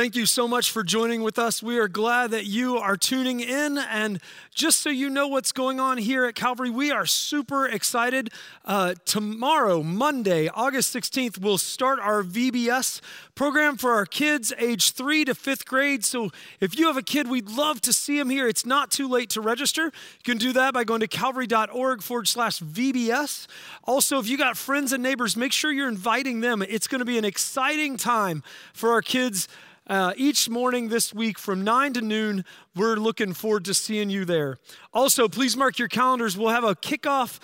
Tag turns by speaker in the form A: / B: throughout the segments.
A: Thank you so much for joining with us. We are glad that you are tuning in. And just so you know what's going on here at Calvary, we are super excited. Uh, tomorrow, Monday, August 16th, we'll start our VBS program for our kids age three to fifth grade. So if you have a kid, we'd love to see them here. It's not too late to register. You can do that by going to calvary.org forward slash VBS. Also, if you got friends and neighbors, make sure you're inviting them. It's going to be an exciting time for our kids. Uh, each morning this week from 9 to noon, we're looking forward to seeing you there. Also, please mark your calendars. We'll have a kickoff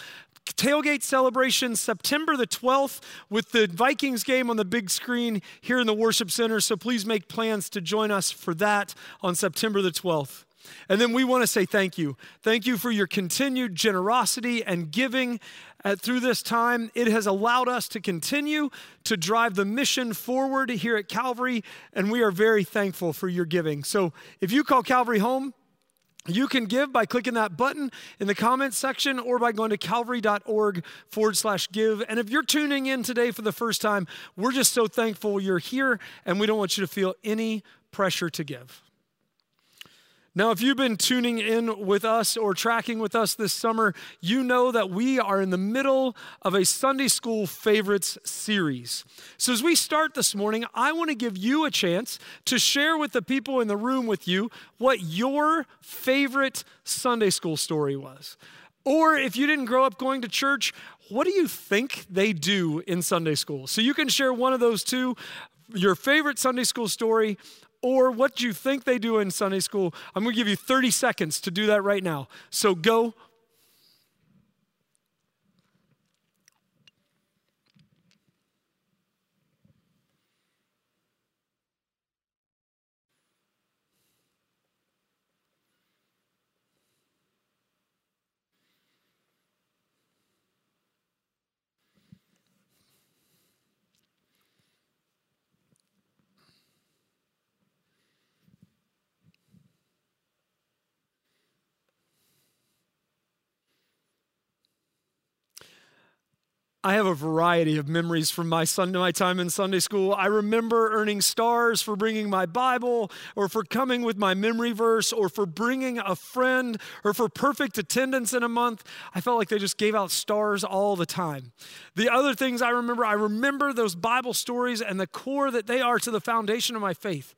A: tailgate celebration September the 12th with the Vikings game on the big screen here in the worship center. So please make plans to join us for that on September the 12th. And then we want to say thank you. Thank you for your continued generosity and giving uh, through this time. It has allowed us to continue to drive the mission forward here at Calvary, and we are very thankful for your giving. So if you call Calvary home, you can give by clicking that button in the comments section or by going to calvary.org forward slash give. And if you're tuning in today for the first time, we're just so thankful you're here and we don't want you to feel any pressure to give. Now, if you've been tuning in with us or tracking with us this summer, you know that we are in the middle of a Sunday School Favorites series. So, as we start this morning, I want to give you a chance to share with the people in the room with you what your favorite Sunday school story was. Or if you didn't grow up going to church, what do you think they do in Sunday school? So, you can share one of those two your favorite Sunday school story or what do you think they do in Sunday school. I'm going to give you 30 seconds to do that right now. So go I have a variety of memories from my Sunday, my time in Sunday school. I remember earning stars for bringing my Bible, or for coming with my memory verse, or for bringing a friend, or for perfect attendance in a month. I felt like they just gave out stars all the time. The other things I remember, I remember those Bible stories and the core that they are to the foundation of my faith.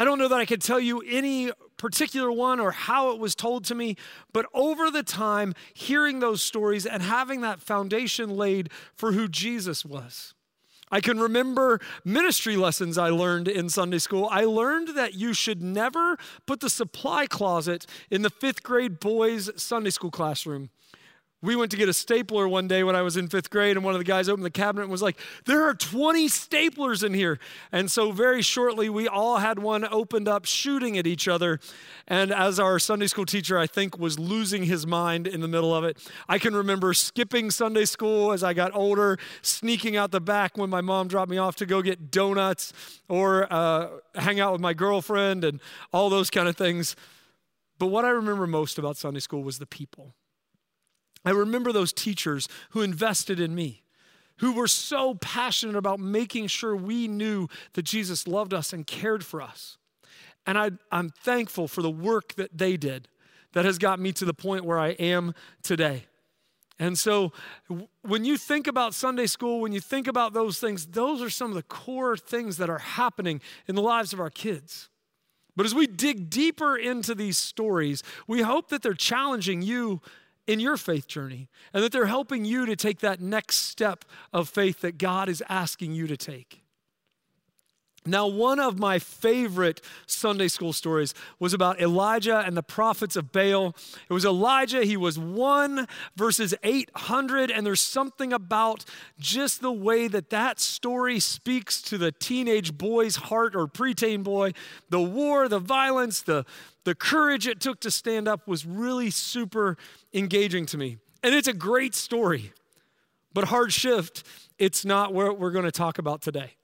A: I don't know that I could tell you any particular one or how it was told to me, but over the time, hearing those stories and having that foundation laid for who Jesus was. I can remember ministry lessons I learned in Sunday school. I learned that you should never put the supply closet in the fifth grade boys' Sunday school classroom. We went to get a stapler one day when I was in fifth grade, and one of the guys opened the cabinet and was like, There are 20 staplers in here. And so, very shortly, we all had one opened up shooting at each other. And as our Sunday school teacher, I think, was losing his mind in the middle of it, I can remember skipping Sunday school as I got older, sneaking out the back when my mom dropped me off to go get donuts or uh, hang out with my girlfriend and all those kind of things. But what I remember most about Sunday school was the people I remember those teachers who invested in me, who were so passionate about making sure we knew that Jesus loved us and cared for us. And I, am thankful for the work that they did that has got me to the point where I am today. And so, when you think about Sunday school, when you think about those things, those are some of the core things that are happening in the lives of our kids. But as we dig deeper into these stories, we hope that they're challenging you in your faith journey and that they're helping you to take that next step of faith that God is asking you to take. Now, one of my favorite Sunday school stories was about Elijah and the prophets of Baal. It was Elijah, he was one versus 800, and there's something about just the way that that story speaks to the teenage boy's heart or preteen boy. The war, the violence, the, the courage it took to stand up was really super engaging to me. And it's a great story, but hard shift, it's not what we're going to talk about today.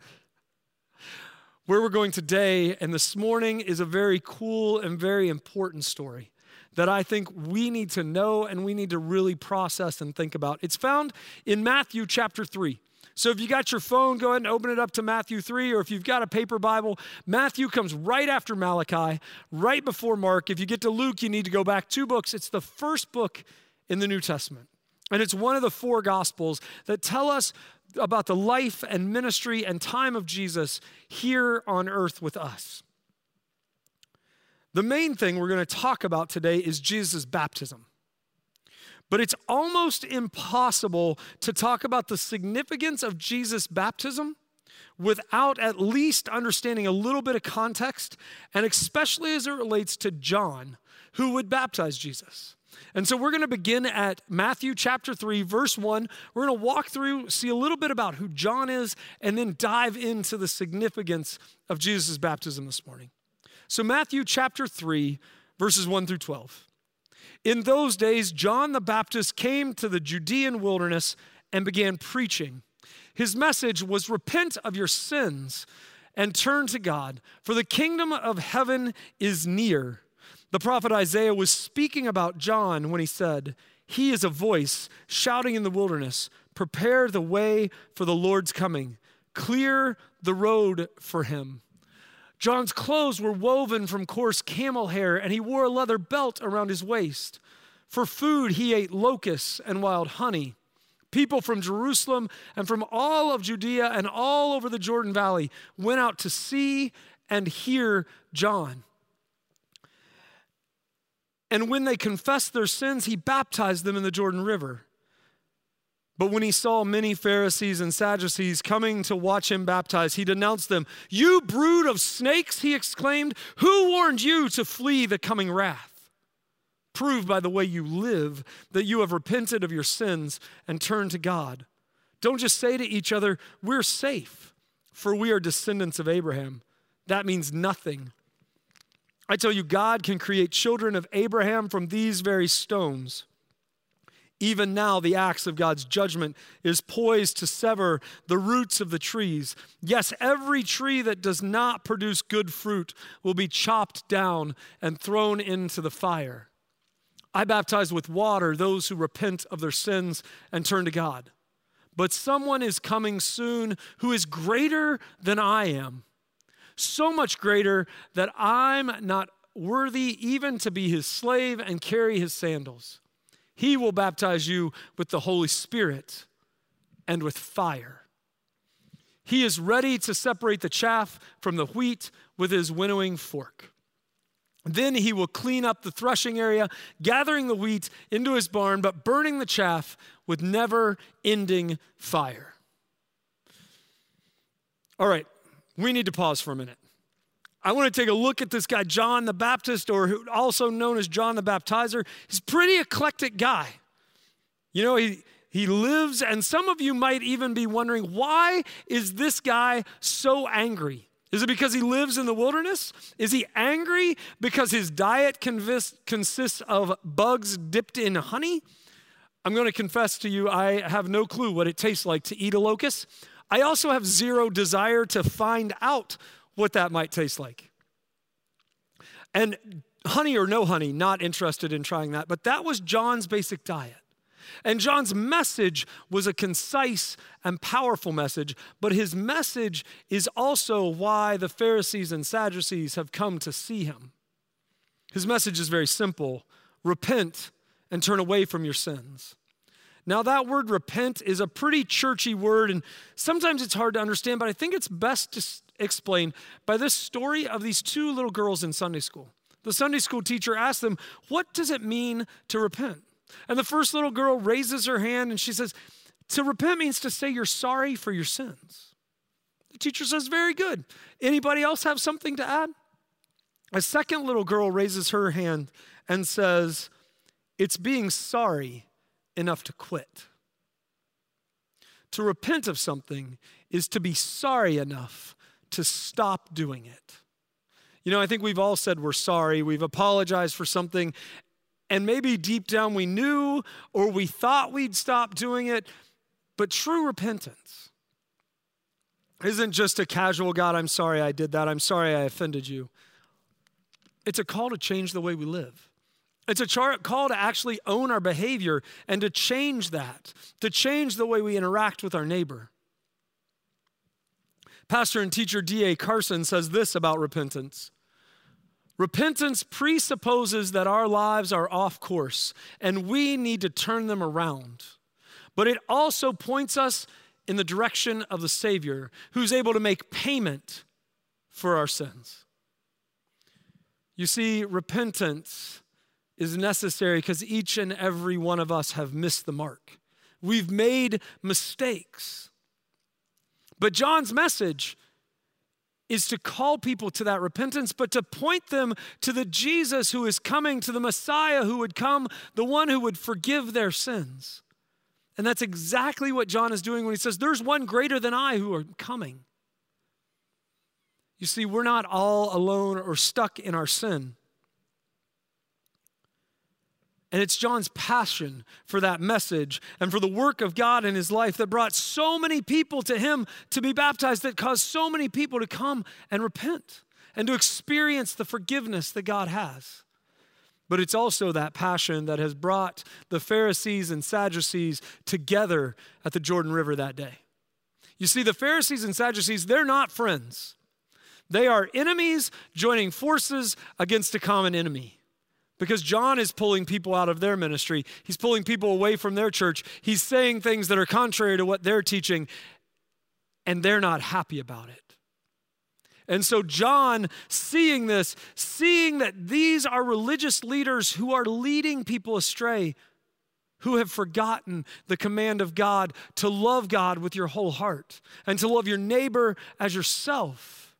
A: Where we're going today and this morning is a very cool and very important story that I think we need to know and we need to really process and think about. It's found in Matthew chapter 3. So if you got your phone, go ahead and open it up to Matthew 3, or if you've got a paper Bible, Matthew comes right after Malachi, right before Mark. If you get to Luke, you need to go back two books. It's the first book in the New Testament. And it's one of the four gospels that tell us about the life and ministry and time of Jesus here on earth with us. The main thing we're going to talk about today is Jesus' baptism. But it's almost impossible to talk about the significance of Jesus' baptism without at least understanding a little bit of context, and especially as it relates to John, who would baptize Jesus. And so we're going to begin at Matthew chapter 3, verse 1. We're going to walk through, see a little bit about who John is, and then dive into the significance of Jesus' baptism this morning. So, Matthew chapter 3, verses 1 through 12. In those days, John the Baptist came to the Judean wilderness and began preaching. His message was repent of your sins and turn to God, for the kingdom of heaven is near. The prophet Isaiah was speaking about John when he said, He is a voice shouting in the wilderness, Prepare the way for the Lord's coming, clear the road for him. John's clothes were woven from coarse camel hair, and he wore a leather belt around his waist. For food, he ate locusts and wild honey. People from Jerusalem and from all of Judea and all over the Jordan Valley went out to see and hear John. And when they confessed their sins, he baptized them in the Jordan River. But when he saw many Pharisees and Sadducees coming to watch him baptize, he denounced them. You brood of snakes, he exclaimed, who warned you to flee the coming wrath? Prove by the way you live that you have repented of your sins and turned to God. Don't just say to each other, We're safe, for we are descendants of Abraham. That means nothing. I tell you, God can create children of Abraham from these very stones. Even now, the axe of God's judgment is poised to sever the roots of the trees. Yes, every tree that does not produce good fruit will be chopped down and thrown into the fire. I baptize with water those who repent of their sins and turn to God. But someone is coming soon who is greater than I am, so much greater that I'm not worthy even to be his slave and carry his sandals. He will baptize you with the Holy Spirit and with fire. He is ready to separate the chaff from the wheat with his winnowing fork. Then he will clean up the threshing area, gathering the wheat into his barn, but burning the chaff with never ending fire. All right, we need to pause for a minute. I want to take a look at this guy, John the Baptist, or also known as John the Baptizer. He's a pretty eclectic guy. You know, he, he lives, and some of you might even be wondering why is this guy so angry? Is it because he lives in the wilderness? Is he angry because his diet consists of bugs dipped in honey? I'm going to confess to you, I have no clue what it tastes like to eat a locust. I also have zero desire to find out what that might taste like. And honey or no honey, not interested in trying that, but that was John's basic diet. And John's message was a concise and powerful message, but his message is also why the Pharisees and Sadducees have come to see him. His message is very simple repent and turn away from your sins. Now, that word repent is a pretty churchy word, and sometimes it's hard to understand, but I think it's best to explained by this story of these two little girls in Sunday school. The Sunday school teacher asked them, What does it mean to repent? And the first little girl raises her hand and she says, To repent means to say you're sorry for your sins. The teacher says, Very good. Anybody else have something to add? A second little girl raises her hand and says, It's being sorry enough to quit. To repent of something is to be sorry enough to stop doing it. You know, I think we've all said we're sorry, we've apologized for something, and maybe deep down we knew or we thought we'd stop doing it, but true repentance isn't just a casual God, I'm sorry I did that, I'm sorry I offended you. It's a call to change the way we live. It's a char- call to actually own our behavior and to change that, to change the way we interact with our neighbor. Pastor and teacher D.A. Carson says this about repentance Repentance presupposes that our lives are off course and we need to turn them around. But it also points us in the direction of the Savior who's able to make payment for our sins. You see, repentance is necessary because each and every one of us have missed the mark. We've made mistakes. But John's message is to call people to that repentance, but to point them to the Jesus who is coming, to the Messiah who would come, the one who would forgive their sins. And that's exactly what John is doing when he says, There's one greater than I who are coming. You see, we're not all alone or stuck in our sin. And it's John's passion for that message and for the work of God in his life that brought so many people to him to be baptized, that caused so many people to come and repent and to experience the forgiveness that God has. But it's also that passion that has brought the Pharisees and Sadducees together at the Jordan River that day. You see, the Pharisees and Sadducees, they're not friends. They are enemies joining forces against a common enemy. Because John is pulling people out of their ministry. He's pulling people away from their church. He's saying things that are contrary to what they're teaching, and they're not happy about it. And so, John, seeing this, seeing that these are religious leaders who are leading people astray, who have forgotten the command of God to love God with your whole heart and to love your neighbor as yourself,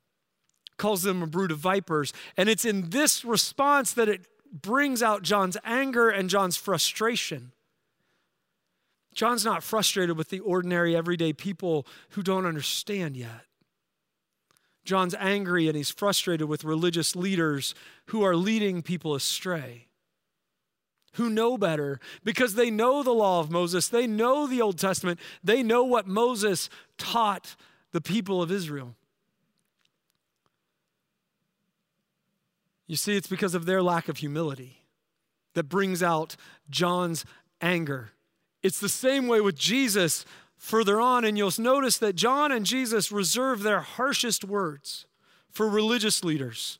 A: calls them a brood of vipers. And it's in this response that it brings out John's anger and John's frustration. John's not frustrated with the ordinary, everyday people who don't understand yet. John's angry and he's frustrated with religious leaders who are leading people astray, who know better because they know the law of Moses, they know the Old Testament, they know what Moses taught the people of Israel. You see, it's because of their lack of humility that brings out John's anger. It's the same way with Jesus further on, and you'll notice that John and Jesus reserve their harshest words for religious leaders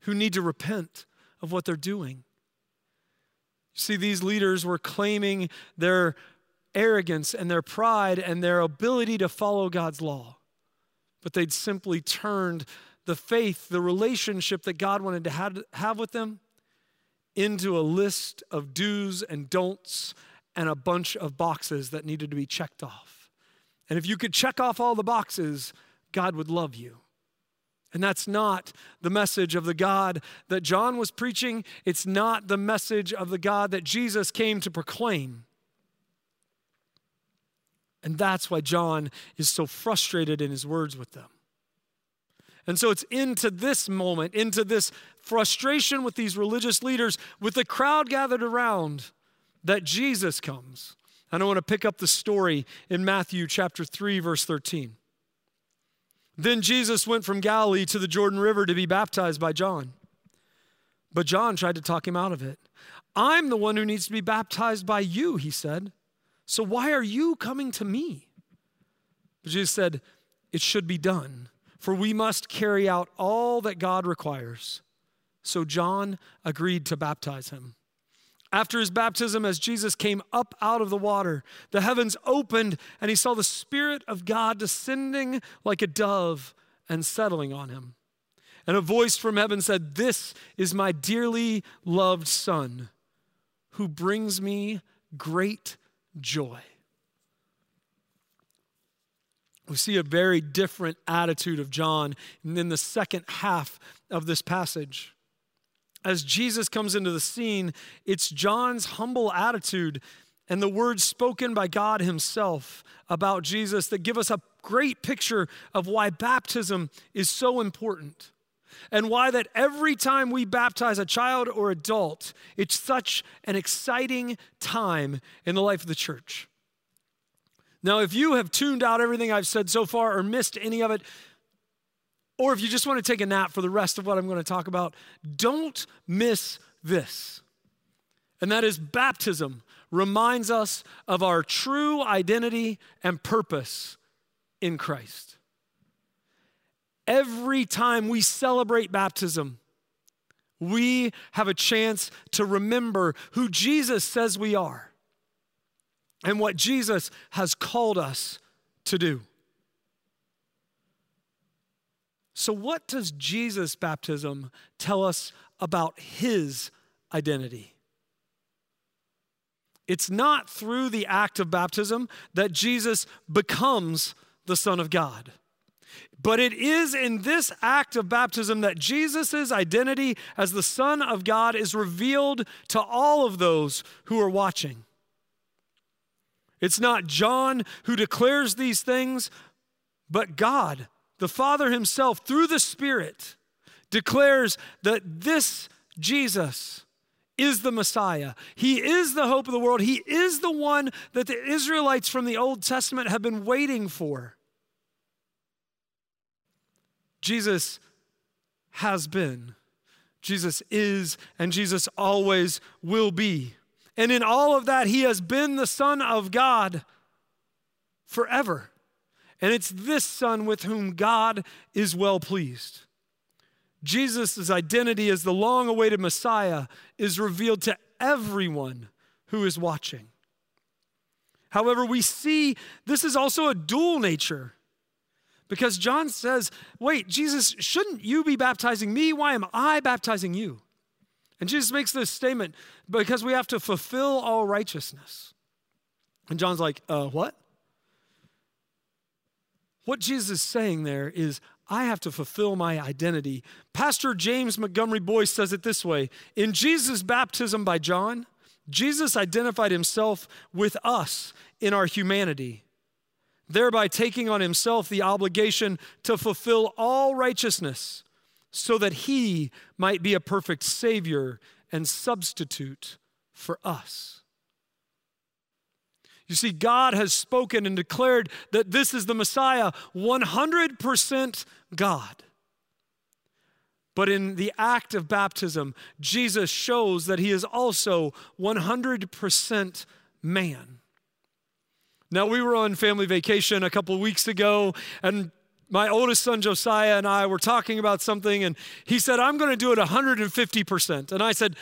A: who need to repent of what they're doing. You see, these leaders were claiming their arrogance and their pride and their ability to follow God's law, but they'd simply turned the faith, the relationship that God wanted to have, with them, into a list of do's and don'ts and a bunch of boxes that needed to be checked off. And if you could check off all the boxes, God would love you. And that's not the message of the God that John was preaching. It's not the message of the God that Jesus came to proclaim. And that's why John is so frustrated in his words with them. And so it's into this moment, into this frustration with these religious leaders, with the crowd gathered around, that Jesus comes. And I want to pick up the story in Matthew chapter 3, verse 13. Then Jesus went from Galilee to the Jordan River to be baptized by John. But John tried to talk him out of it. I'm the one who needs to be baptized by you, he said. So why are you coming to me? But Jesus said, It should be done, for we must carry out all that God requires. So John agreed to baptize him. After his baptism, as Jesus came up out of the water, the heavens opened and he saw the Spirit of God descending like a dove and settling on him. And a voice from heaven said, This is my dearly loved Son, who brings me great joy. We see a very different attitude of John in the second half of this passage as Jesus comes into the scene, it's John's humble attitude and the words spoken by God Himself about Jesus that give us a great picture of why baptism is so important and why that every time we baptize a child or adult, it's such an exciting time in the life of the church. Now, if you have tuned out everything I've said so far or missed any of it, or if you just want to take a nap for the rest of what I'm going to talk about, don't miss this. And that is baptism reminds us of our true identity and purpose in Christ. every time we celebrate baptism, we have a chance to remember who Jesus says we are and what Jesus has called us to do. So, what does Jesus' baptism tell us about his identity? It's not through the act of baptism that Jesus becomes the Son of God. But it is in this act of baptism that Jesus' identity as the Son of God is revealed to all of those who are watching. It's not John who declares these things, but God, the Father Himself, through the Spirit, declares that this Jesus is the Messiah. He is the hope of the world. He is the one that the Israelites from the Old Testament have been waiting for. Jesus has been, Jesus is, and Jesus always will be. And in all of that, he has been the Son of God forever. And it's this Son with whom God is well pleased. Jesus' identity as the long awaited Messiah is revealed to everyone who is watching. However, we see this is also a dual nature because John says, Wait, Jesus, shouldn't you be baptizing me? Why am I baptizing you? And Jesus makes this statement because we have to fulfill all righteousness. And John's like, uh, What? What Jesus is saying there is, I have to fulfill my identity. Pastor James Montgomery Boice says it this way In Jesus' baptism by John, Jesus identified himself with us in our humanity, thereby taking on himself the obligation to fulfill all righteousness so that he might be a perfect Savior and substitute for us. You see, God has spoken and declared that this is the Messiah, 100% God. But in the act of baptism, Jesus shows that he is also 100% man. Now, we were on family vacation a couple weeks ago, and my oldest son Josiah and I were talking about something, and he said, I'm going to do it 150%. And I said,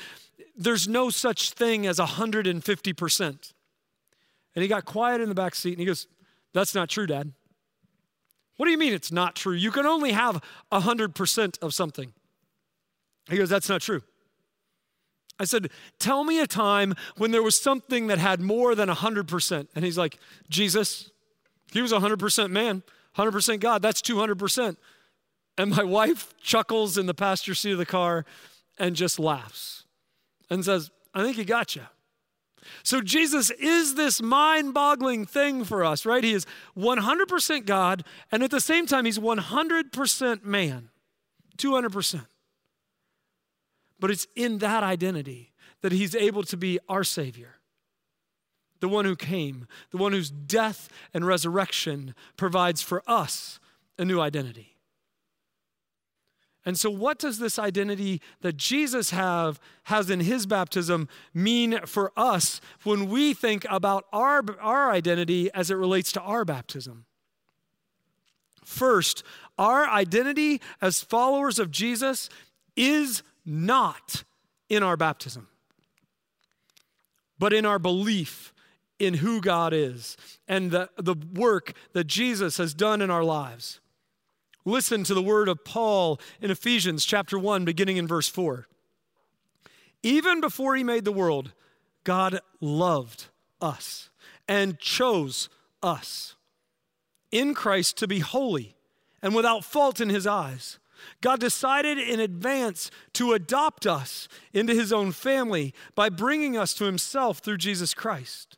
A: There's no such thing as 150%. And he got quiet in the back seat and he goes, That's not true, Dad. What do you mean it's not true? You can only have 100% of something. He goes, That's not true. I said, Tell me a time when there was something that had more than 100%. And he's like, Jesus, he was 100% man, 100% God. That's 200%. And my wife chuckles in the passenger seat of the car and just laughs and says, I think he got you. So Jesus is this mind boggling thing for us, right? He is 100% God, and at the same time, he's 100% man, 200%. But it's in that identity that he's able to be our Savior, the one who came, the one whose death and resurrection provides for us a new identity. And so, what does this identity that Jesus have has in his baptism mean for us when we think about our, our identity as it relates to our baptism? First, our identity as followers of Jesus is not in our baptism, but in our belief in who God is and the, the work that Jesus has done in our lives. Listen to the word of Paul in Ephesians chapter 1, beginning in verse 4. Even before he made the world, God loved us and chose us in Christ to be holy and without fault in his eyes. God decided in advance to adopt us into his own family by bringing us to himself through Jesus Christ.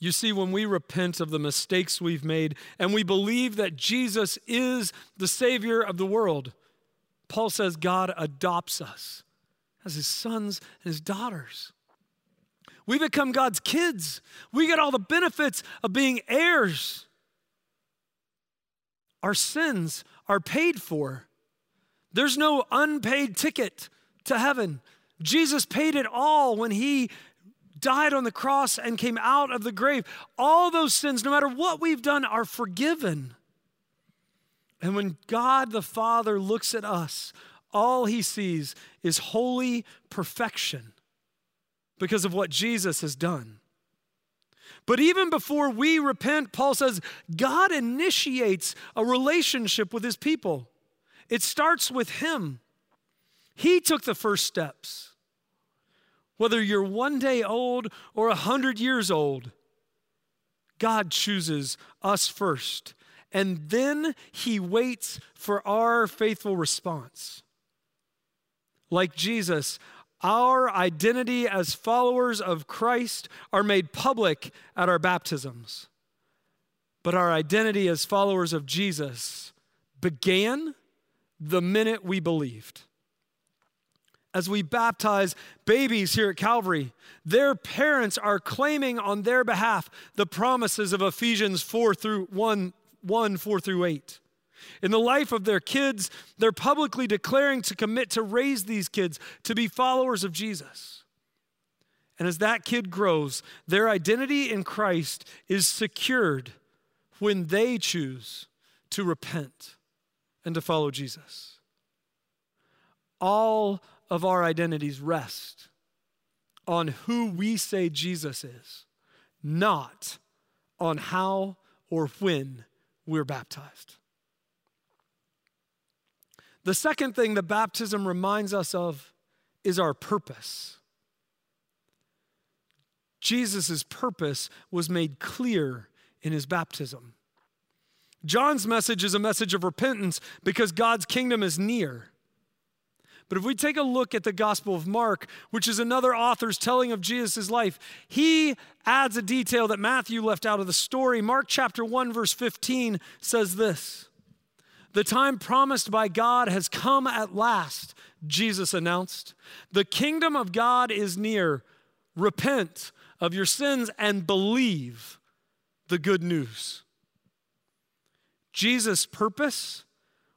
A: You see, when we repent of the mistakes we've made and we believe that Jesus is the Savior of the world, Paul says God adopts us as his sons and his daughters. We become God's kids. We get all the benefits of being heirs. Our sins are paid for. There's no unpaid ticket to heaven. Jesus paid it all when he died on the cross and came out of the grave. All those sins, no matter what we've done, are forgiven. And when God the Father looks at us, all he sees is holy perfection because of what Jesus has done. But even before we repent, Paul says God initiates a relationship with his people. It starts with him. He took the first steps. Whether you're one day old or a hundred years old, God chooses us first. And then he waits for our faithful response. Like Jesus, our identity as followers of Christ are made public at our baptisms. But our identity as followers of Jesus began the minute we believed. As we baptize babies here at Calvary, their parents are claiming on their behalf the promises of Ephesians 4 through 1, 1 4 through 8. In the life of their kids, they're publicly declaring to commit to raise these kids to be followers of Jesus. And as that kid grows, their identity in Christ is secured when they choose to repent and to follow Jesus. All of our identities rest on who we say Jesus is, not on how or when we're baptized. The second thing that baptism reminds us of is our purpose. Jesus' purpose was made clear in his baptism. John's message is a message of repentance because God's kingdom is near. But if we take a look at the Gospel of Mark, which is another author's telling of Jesus' life, he adds a detail that Matthew left out of the story. Mark chapter 1, verse 15 says this the time promised by God has come at last, Jesus announced. The kingdom of God is near. Repent of your sins and believe the good news. Jesus' purpose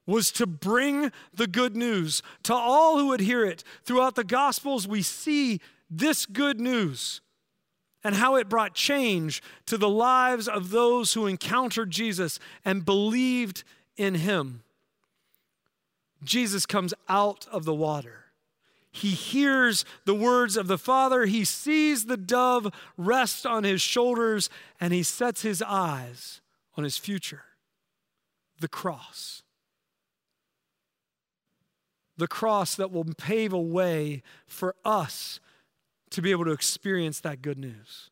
A: was to bring the good news to all who would hear it. Throughout the Gospels, we see this good news and how it brought change to the lives of those who encountered Jesus and believed in him. Jesus comes out of the water. He hears the words of the Father. He sees the dove rest on his shoulders, and he sets his eyes on his future the cross. The cross that will pave a way for us to be able to experience that good news.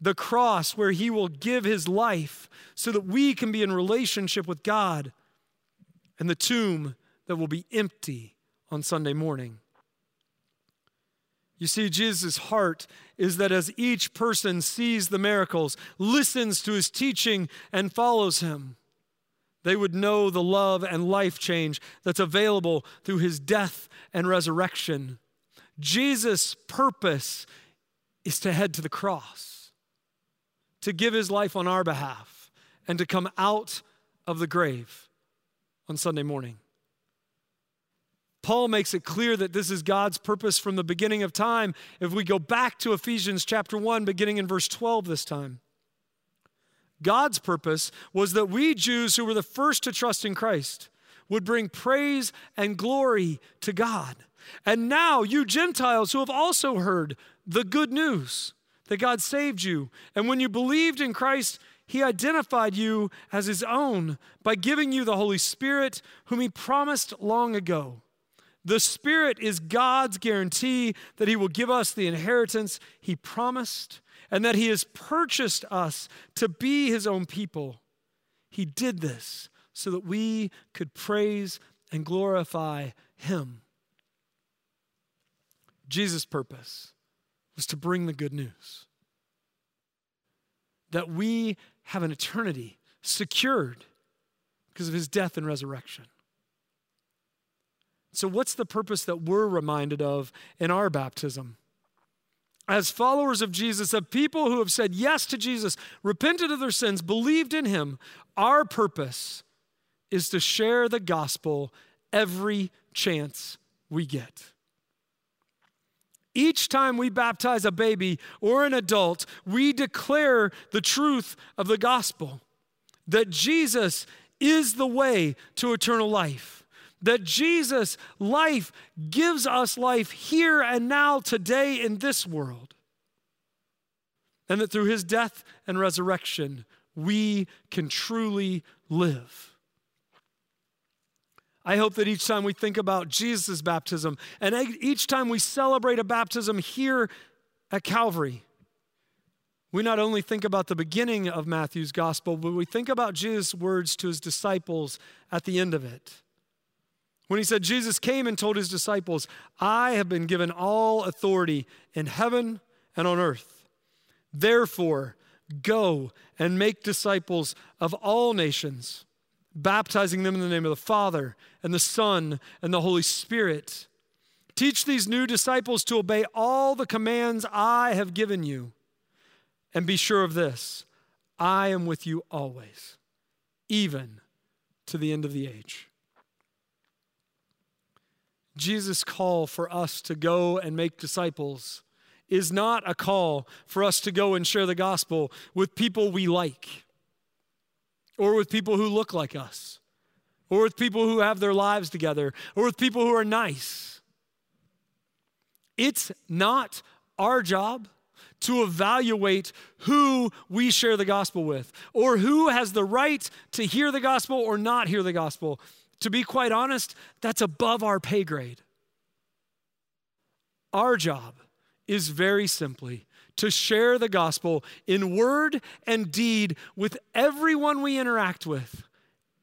A: The cross where he will give his life so that we can be in relationship with God and the tomb that will be empty on Sunday morning. You see, Jesus' heart is that as each person sees the miracles, listens to his teaching, and follows him, they would know the love and life change that's available through his death and resurrection. Jesus' purpose is to head to the cross, to give his life on our behalf, and to come out of the grave on Sunday morning. Paul makes it clear that this is God's purpose from the beginning of time. If we go back to Ephesians chapter 1, beginning in verse 12 this time, God's purpose was that we Jews who were the first to trust in Christ would bring praise and glory to God. And now, you Gentiles who have also heard the good news that God saved you, and when you believed in Christ, he identified you as his own by giving you the Holy Spirit, whom he promised long ago. The Spirit is God's guarantee that he will give us the inheritance he promised and that he has purchased us to be his own people. He did this so that we could praise and glorify him. Jesus' purpose was to bring the good news. that we have an eternity secured because of his death and resurrection. So, what's the purpose that we're reminded of in our baptism? As followers of Jesus, of people who have said yes to Jesus, repented of their sins, believed in him, our purpose is to share the gospel every chance we get. Each time we baptize a baby or an adult, we declare the truth of the gospel that Jesus is the way to eternal life. That Jesus' life gives us life here and now, today, in this world. And that through his death and resurrection, we can truly live. I hope that each time we think about Jesus' baptism and each time we celebrate a baptism here at Calvary, we not only think about the beginning of Matthew's gospel, but we think about Jesus' words to his disciples at the end of it. When he said, Jesus came and told his disciples, I have been given all authority in heaven and on earth. Therefore, go and make disciples of all nations baptizing them in the name of the Father and the Son and the Holy Spirit. Teach these new disciples to obey all the commands I have given you. And be sure of this I am with you always, even to the end of the age. Jesus' call for us to go and make disciples is not a call for us to go and share the gospel with people we like or with people who look like us, or with people who have their lives together, or with people who are nice. It's not our job to evaluate who we share the gospel with, or who has the right to hear the gospel or not hear the gospel. To be quite honest, that's above our pay grade. Our job is very simply to share the gospel in word and deed with everyone we interact with,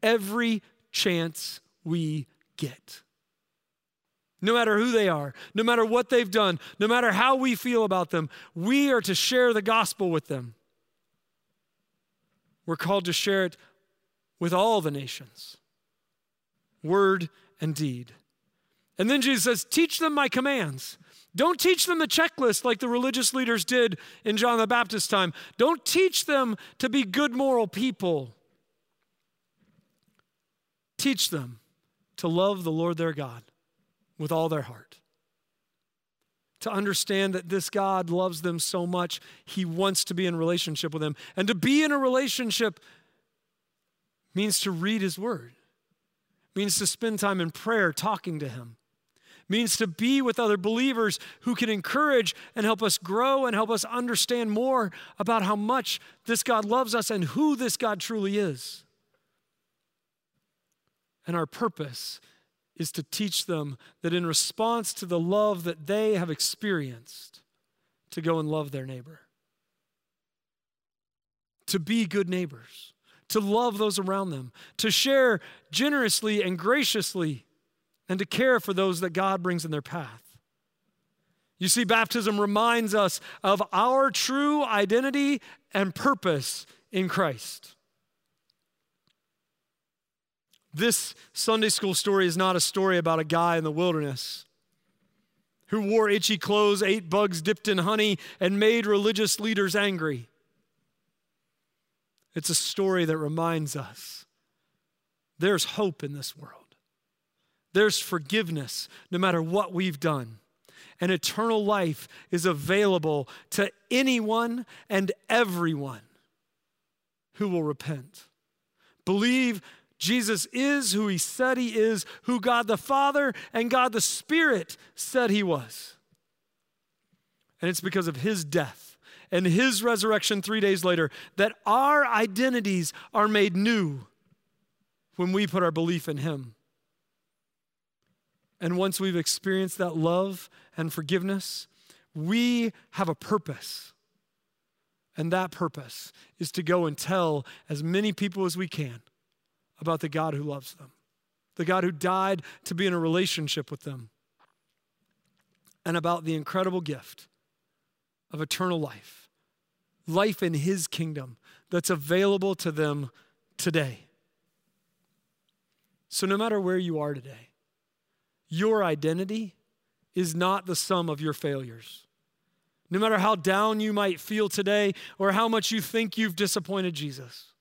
A: every chance we get. No matter who they are, no matter what they've done, no matter how we feel about them, we are to share the gospel with them. We're called to share it with all the nations, word and deed. And then Jesus says, Teach them my commands. Don't teach them the checklist like the religious leaders did in John the Baptist's time. Don't teach them to be good moral people. Teach them to love the Lord their God with all their heart. To understand that this God loves them so much, he wants to be in relationship with them. And to be in a relationship means to read his word, means to spend time in prayer talking to him. Means to be with other believers who can encourage and help us grow and help us understand more about how much this God loves us and who this God truly is. And our purpose is to teach them that in response to the love that they have experienced, to go and love their neighbor, to be good neighbors, to love those around them, to share generously and graciously and to care for those that God brings in their path. You see, baptism reminds us of our true identity and purpose in Christ. This Sunday school story is not a story about a guy in the wilderness who wore itchy clothes, ate bugs dipped in honey, and made religious leaders angry. It's a story that reminds us there's hope in this world. There's forgiveness no matter what we've done. And eternal life is available to anyone and everyone who will repent. Believe Jesus is who he said he is, who God the Father and God the Spirit said he was. And it's because of his death and his resurrection three days later that our identities are made new when we put our belief in him. And once we've experienced that love and forgiveness, we have a purpose. And that purpose is to go and tell as many people as we can about the God who loves them, the God who died to be in a relationship with them, and about the incredible gift of eternal life life in His kingdom that's available to them today. So, no matter where you are today, your identity is not the sum of your failures. No matter how down you might feel today or how much you think you've disappointed Jesus,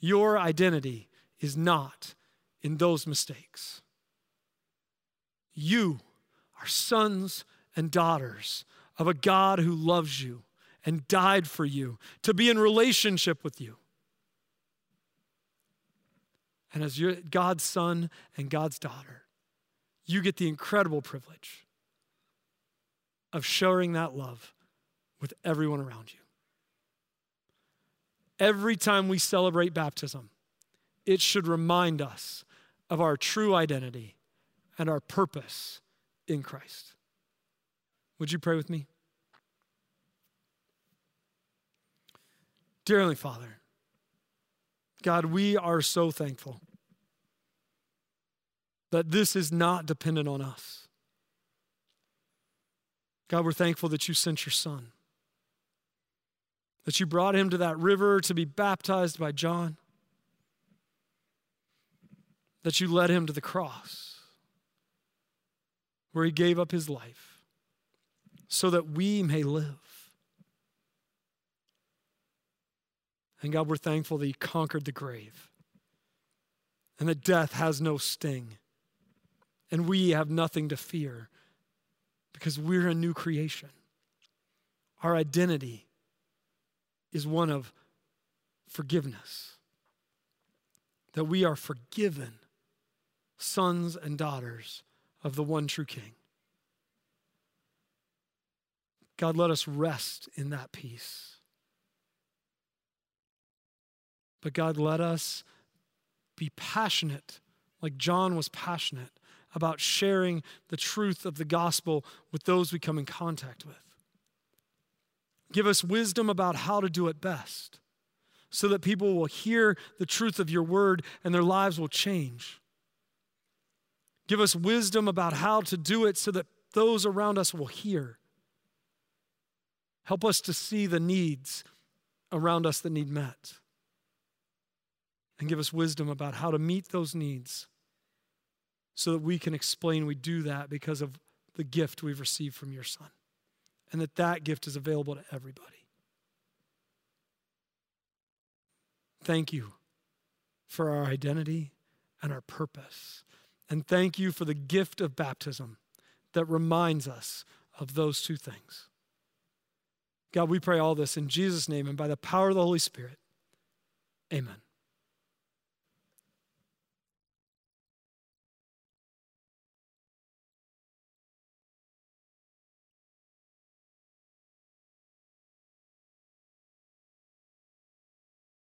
A: your identity is not in those mistakes. You are sons and daughters of a God who loves you and died for you to be in relationship with you. And as God's son and God's daughter, you get the incredible privilege of sharing that love with everyone around you. Every time we celebrate baptism, it should remind us of our true identity and our purpose in Christ. Would you pray with me? Dear Heavenly Father, God, we are so thankful that this is not dependent on us. God, we're thankful that you sent your son, that you brought him to that river to be baptized by John, that you led him to the cross where he gave up his life so that we may live. And God, we're thankful that He conquered the grave and that death has no sting. And we have nothing to fear because we're a new creation. Our identity is one of forgiveness, that we are forgiven sons and daughters of the one true King. God, let us rest in that peace. But God, let us be passionate, like John was passionate, about sharing the truth of the gospel with those we come in contact with. Give us wisdom about how to do it best so that people will hear the truth of your word and their lives will change. Give us wisdom about how to do it so that those around us will hear. Help us to see the needs around us that need met and give us wisdom about how to meet those needs so that we can explain we do that because of the gift we've received from your son and that that gift is available to everybody. Thank you for our identity and our purpose. And thank you for the gift of baptism that reminds us of those two things. God, we pray all this in Jesus' name and by the power of the Holy Spirit. Amen.